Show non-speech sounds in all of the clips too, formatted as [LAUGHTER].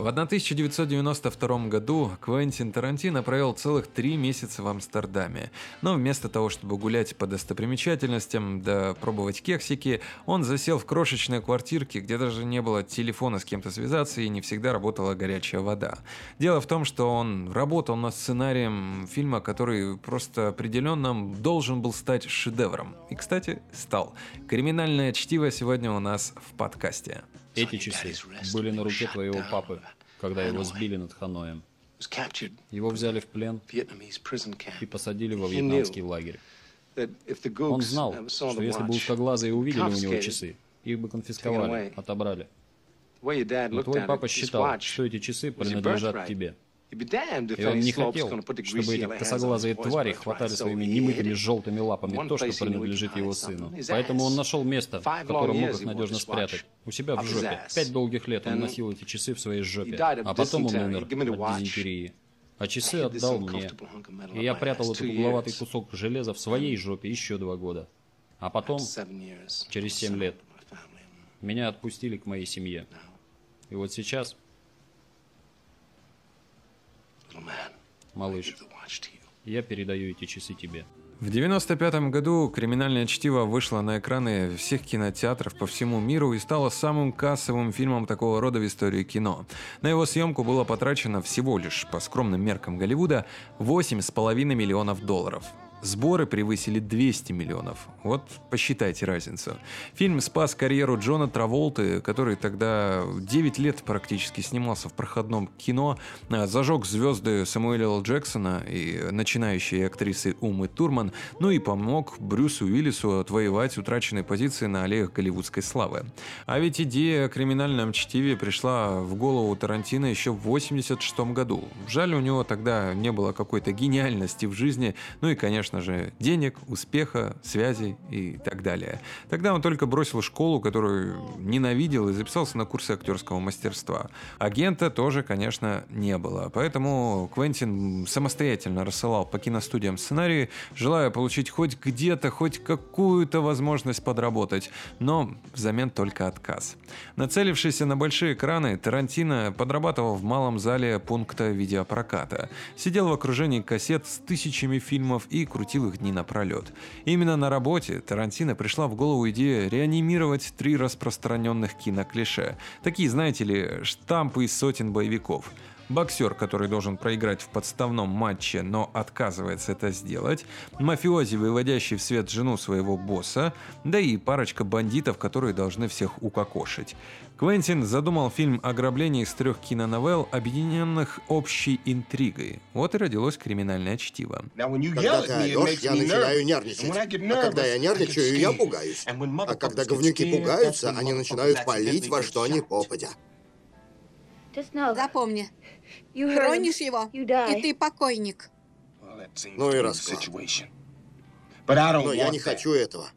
В 1992 году Квентин Тарантино провел целых три месяца в Амстердаме, но вместо того, чтобы гулять по достопримечательностям да пробовать кексики, он засел в крошечной квартирке, где даже не было телефона с кем-то связаться и не всегда работала горячая вода. Дело в том, что он работал над сценарием фильма, который просто определенно должен был стать шедевром. И, кстати, стал. Криминальное чтиво сегодня у нас в подкасте. Эти часы были на руке твоего папы, когда его сбили над Ханоем. Его взяли в плен и посадили во вьетнамский лагерь. Он знал, что если бы узкоглазые увидели у него часы, их бы конфисковали, отобрали. Но твой папа считал, что эти часы принадлежат тебе. И он не хотел, чтобы эти косоглазые твари хватали своими немытыми желтыми лапами то, что принадлежит его сыну. Поэтому он нашел место, в котором мог их надежно спрятать. У себя в жопе. Пять долгих лет он носил эти часы в своей жопе. А потом он умер от дизентерии. А часы отдал мне. И я прятал этот угловатый кусок железа в своей жопе еще два года. А потом, через семь лет, меня отпустили к моей семье. И вот сейчас Малыш, я передаю эти часы тебе. В 95 году «Криминальное чтиво» вышло на экраны всех кинотеатров по всему миру и стало самым кассовым фильмом такого рода в истории кино. На его съемку было потрачено всего лишь, по скромным меркам Голливуда, 8,5 миллионов долларов. Сборы превысили 200 миллионов. Вот посчитайте разницу. Фильм спас карьеру Джона Траволты, который тогда 9 лет практически снимался в проходном кино, а, зажег звезды Самуэля Л. Джексона и начинающие актрисы Умы Турман, ну и помог Брюсу Уиллису отвоевать утраченные позиции на аллеях голливудской славы. А ведь идея о криминальном чтиве пришла в голову Тарантино еще в 1986 году. Жаль, у него тогда не было какой-то гениальности в жизни, ну и, конечно, конечно же, денег, успеха, связей и так далее. Тогда он только бросил школу, которую ненавидел и записался на курсы актерского мастерства. Агента тоже, конечно, не было. Поэтому Квентин самостоятельно рассылал по киностудиям сценарии, желая получить хоть где-то, хоть какую-то возможность подработать, но взамен только отказ. Нацелившийся на большие экраны, Тарантино подрабатывал в малом зале пункта видеопроката. Сидел в окружении кассет с тысячами фильмов и крутил их дни напролет. Именно на работе Тарантино пришла в голову идея реанимировать три распространенных киноклише. Такие, знаете ли, штампы из сотен боевиков – боксер, который должен проиграть в подставном матче, но отказывается это сделать, мафиози, выводящий в свет жену своего босса, да и парочка бандитов, которые должны всех укокошить. Квентин задумал фильм ограбление из трех киноновелл, объединенных общей интригой. Вот и родилось криминальное чтиво. Когда ты орешь, я начинаю нервничать. А когда я нервничаю, я пугаюсь. А когда говнюки пугаются, они начинают палить во что ни попадя. Запомни, Тронешь его, и ты покойник. Ну и расклад. Но я не хочу этого.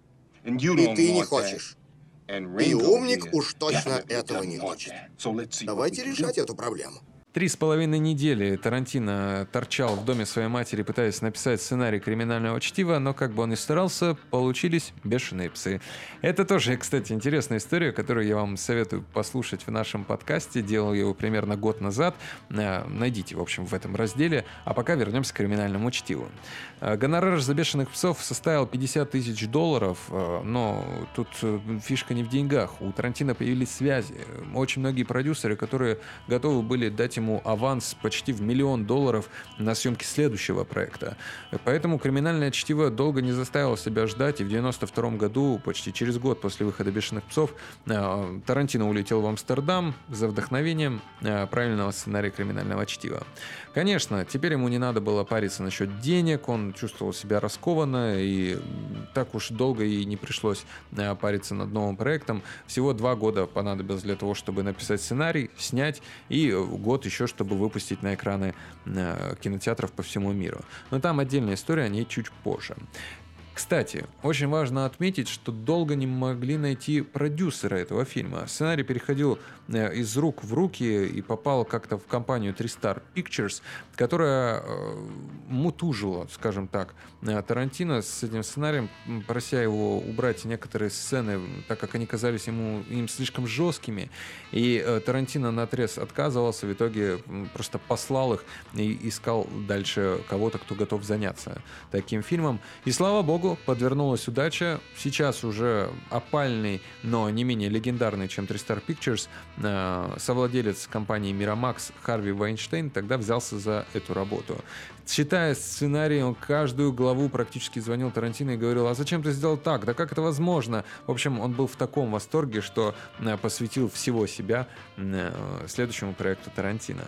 И ты не хочешь. И умник уж точно этого не хочет. Давайте решать эту проблему. Три с половиной недели Тарантино торчал в доме своей матери, пытаясь написать сценарий криминального чтива, но как бы он ни старался, получились бешеные псы. Это тоже, кстати, интересная история, которую я вам советую послушать в нашем подкасте. Делал его примерно год назад. Э, найдите, в общем, в этом разделе. А пока вернемся к криминальному чтиву. Э, гонорар за бешеных псов составил 50 тысяч долларов, э, но тут фишка не в деньгах. У Тарантино появились связи. Очень многие продюсеры, которые готовы были дать ему ему аванс почти в миллион долларов на съемки следующего проекта. Поэтому «Криминальное чтиво» долго не заставило себя ждать, и в 92 году, почти через год после выхода «Бешеных псов», э, Тарантино улетел в Амстердам за вдохновением э, правильного сценария «Криминального чтива». Конечно, теперь ему не надо было париться насчет денег, он чувствовал себя раскованно, и так уж долго и не пришлось э, париться над новым проектом. Всего два года понадобилось для того, чтобы написать сценарий, снять, и год еще еще, чтобы выпустить на экраны э, кинотеатров по всему миру. Но там отдельная история, о ней чуть позже. Кстати, очень важно отметить, что долго не могли найти продюсера этого фильма. Сценарий переходил э, из рук в руки и попал как-то в компанию Tristar Pictures, которая э, мутужила, скажем так, э, Тарантино с этим сценарием, прося его убрать некоторые сцены, так как они казались ему им слишком жесткими. И Тарантино на отрез отказывался, в итоге просто послал их и искал дальше кого-то, кто готов заняться таким фильмом. И слава богу, богу, подвернулась удача. Сейчас уже опальный, но не менее легендарный, чем Tristar Pictures, э, совладелец компании Miramax Харви Вайнштейн тогда взялся за эту работу. Читая сценарий, он каждую главу практически звонил Тарантино и говорил, а зачем ты сделал так? Да как это возможно? В общем, он был в таком восторге, что э, посвятил всего себя э, следующему проекту Тарантино.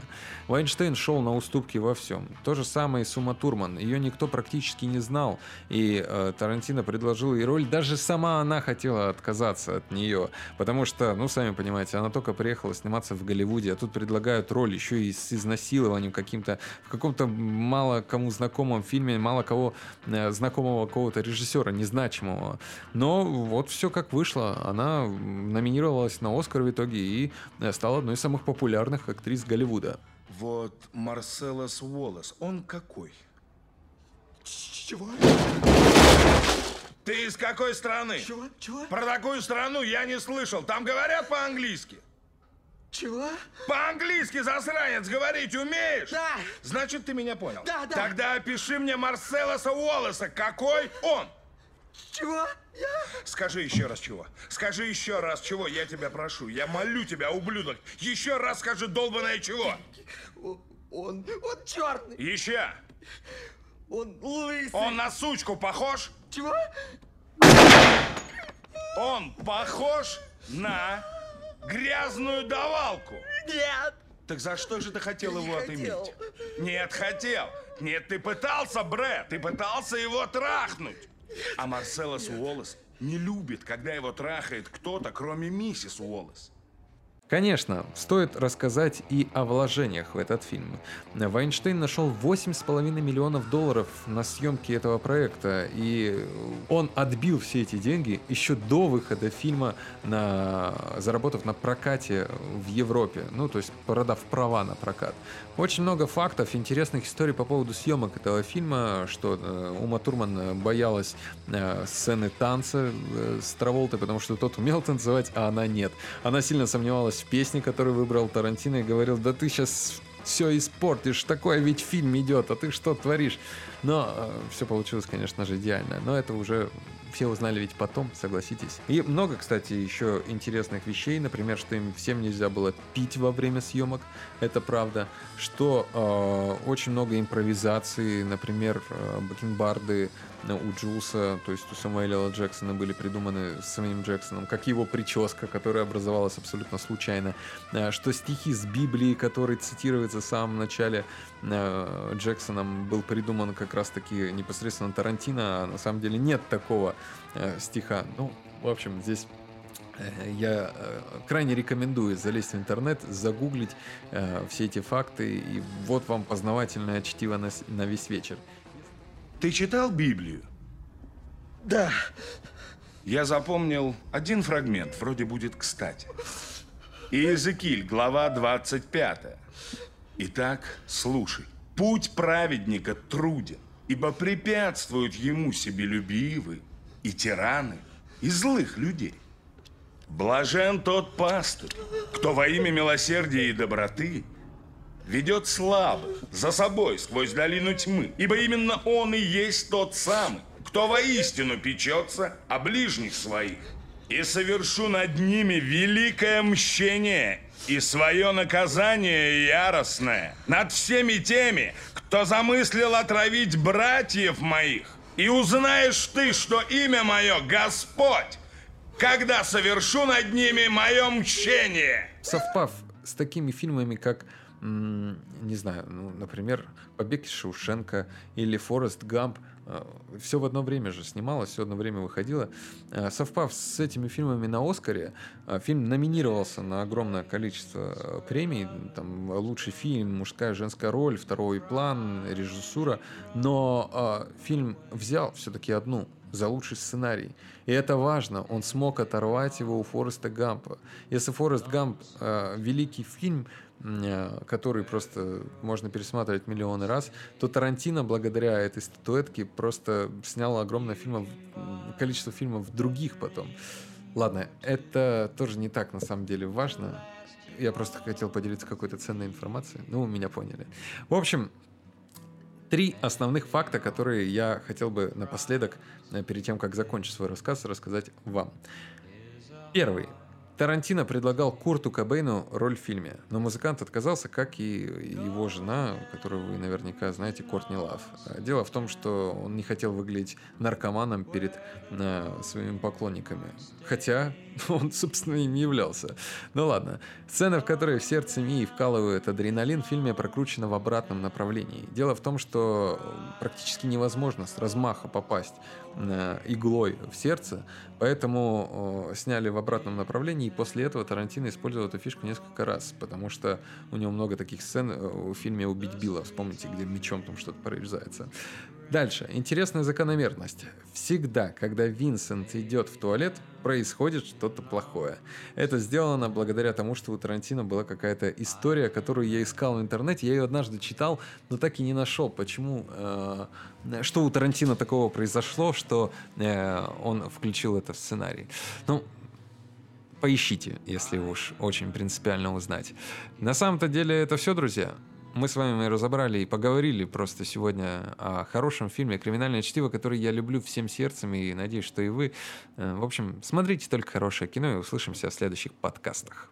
Вайнштейн шел на уступки во всем. То же самое и с Ума Турман. Ее никто практически не знал, и Тарантино предложил ей роль. Даже сама она хотела отказаться от нее, потому что, ну, сами понимаете, она только приехала сниматься в Голливуде, а тут предлагают роль еще и с изнасилованием каким-то, в каком-то мало кому знакомом фильме, мало кого э, знакомого какого-то режиссера, незначимого. Но вот все как вышло. Она номинировалась на Оскар в итоге и э, стала одной из самых популярных актрис Голливуда. Вот Марселос Уоллес, он какой? Чего? Ты из какой страны? Чего? Чего? Про такую страну я не слышал. Там говорят по-английски. Чего? По-английски, засранец, говорить умеешь? Да. Значит, ты меня понял. Да, да. Тогда опиши мне Марселоса Уоллеса. Какой он? Чего? Я? Скажи еще раз чего. Скажи еще раз чего, я тебя прошу. Я молю тебя, ублюдок. Еще раз скажи долбаное чего. Он, он черный. Еще. Он лысый. Он на сучку похож? Чего? Он похож на грязную давалку. Нет. Так за что же ты хотел его отыметь? Хотел. Нет, хотел. Нет, ты пытался, Брэд. Ты пытался его трахнуть. А Марселос Уоллес не любит, когда его трахает кто-то, кроме миссис Уоллес. Конечно, стоит рассказать и о вложениях в этот фильм. Вайнштейн нашел 8,5 миллионов долларов на съемки этого проекта, и он отбил все эти деньги еще до выхода фильма, на, заработав на прокате в Европе, ну, то есть продав права на прокат. Очень много фактов, интересных историй по поводу съемок этого фильма, что э, Ума Турман боялась э, сцены танца э, с Траволтой, потому что тот умел танцевать, а она нет. Она сильно сомневалась в песне, которую выбрал Тарантино, и говорил, да ты сейчас все испортишь, такой ведь фильм идет, а ты что творишь? Но э, все получилось, конечно же, идеально. Но это уже все узнали ведь потом, согласитесь. И много, кстати, еще интересных вещей. Например, что им всем нельзя было пить во время съемок. Это правда. Что э, очень много импровизации. Например, э, бакенбарды у Джулса, то есть у Самуэля. Джексона были придуманы с самим Джексоном, как его прическа, которая образовалась абсолютно случайно, э, что стихи с Библии, которые цитируются в самом начале э, Джексоном, был придуман как раз-таки непосредственно Тарантино, а на самом деле нет такого э, стиха. Ну, в общем, здесь я крайне рекомендую залезть в интернет, загуглить э, все эти факты, и вот вам познавательное чтиво на, на весь вечер. Ты читал Библию? Да. Я запомнил один фрагмент, вроде будет кстати. Иезекииль, глава 25. Итак, слушай. Путь праведника труден, ибо препятствуют ему себелюбивы и тираны, и злых людей. Блажен тот пастырь, кто во имя милосердия и доброты ведет слабых за собой сквозь долину тьмы, ибо именно он и есть тот самый, кто воистину печется о ближних своих. И совершу над ними великое мщение и свое наказание яростное над всеми теми, кто замыслил отравить братьев моих. И узнаешь ты, что имя мое Господь, когда совершу над ними мое мщение. Совпав с такими фильмами, как не знаю, ну, например, «Побег из Шоушенка» или «Форест Гамп», а, все в одно время же снималось, все одно время выходило. А, совпав с этими фильмами на Оскаре, а, фильм номинировался на огромное количество премий. Там лучший фильм, мужская женская роль, второй план, режиссура. Но фильм взял все-таки одну за лучший сценарий. И это важно, он смог оторвать его у Фореста Гампа. Если Форест Гамп э, великий фильм, э, который просто можно пересматривать миллионы раз, то Тарантино благодаря этой статуэтке просто снял огромное фильмов, количество фильмов других потом. Ладно, это тоже не так на самом деле важно. Я просто хотел поделиться какой-то ценной информацией. Ну, меня поняли. В общем, три основных факта, которые я хотел бы напоследок, э, перед тем, как закончить свой рассказ, рассказать вам. Первый. Тарантино предлагал Курту Кобейну роль в фильме, но музыкант отказался, как и его жена, которую вы наверняка знаете, Кортни Лав. Дело в том, что он не хотел выглядеть наркоманом перед э, своими поклонниками. Хотя [LAUGHS] он, собственно, им являлся. Ну ладно. Сцена, в которой в сердце Мии вкалывают адреналин, в фильме прокручена в обратном направлении. Дело в том, что практически невозможно с размаха попасть э, иглой в сердце, поэтому э, сняли в обратном направлении, и после этого Тарантино использовал эту фишку несколько раз, потому что у него много таких сцен э, в фильме «Убить Билла», вспомните, где мечом там что-то прорезается. Дальше. Интересная закономерность. Всегда, когда Винсент идет в туалет, происходит что-то плохое. Это сделано благодаря тому, что у Тарантино была какая-то история, которую я искал в интернете. Я ее однажды читал, но так и не нашел, почему, э, что у Тарантино такого произошло, что э, он включил это в сценарий. Ну, поищите, если уж очень принципиально узнать. На самом-то деле это все, друзья мы с вами разобрали и поговорили просто сегодня о хорошем фильме «Криминальное чтиво», который я люблю всем сердцем и надеюсь, что и вы. Э, в общем, смотрите только хорошее кино и услышимся в следующих подкастах.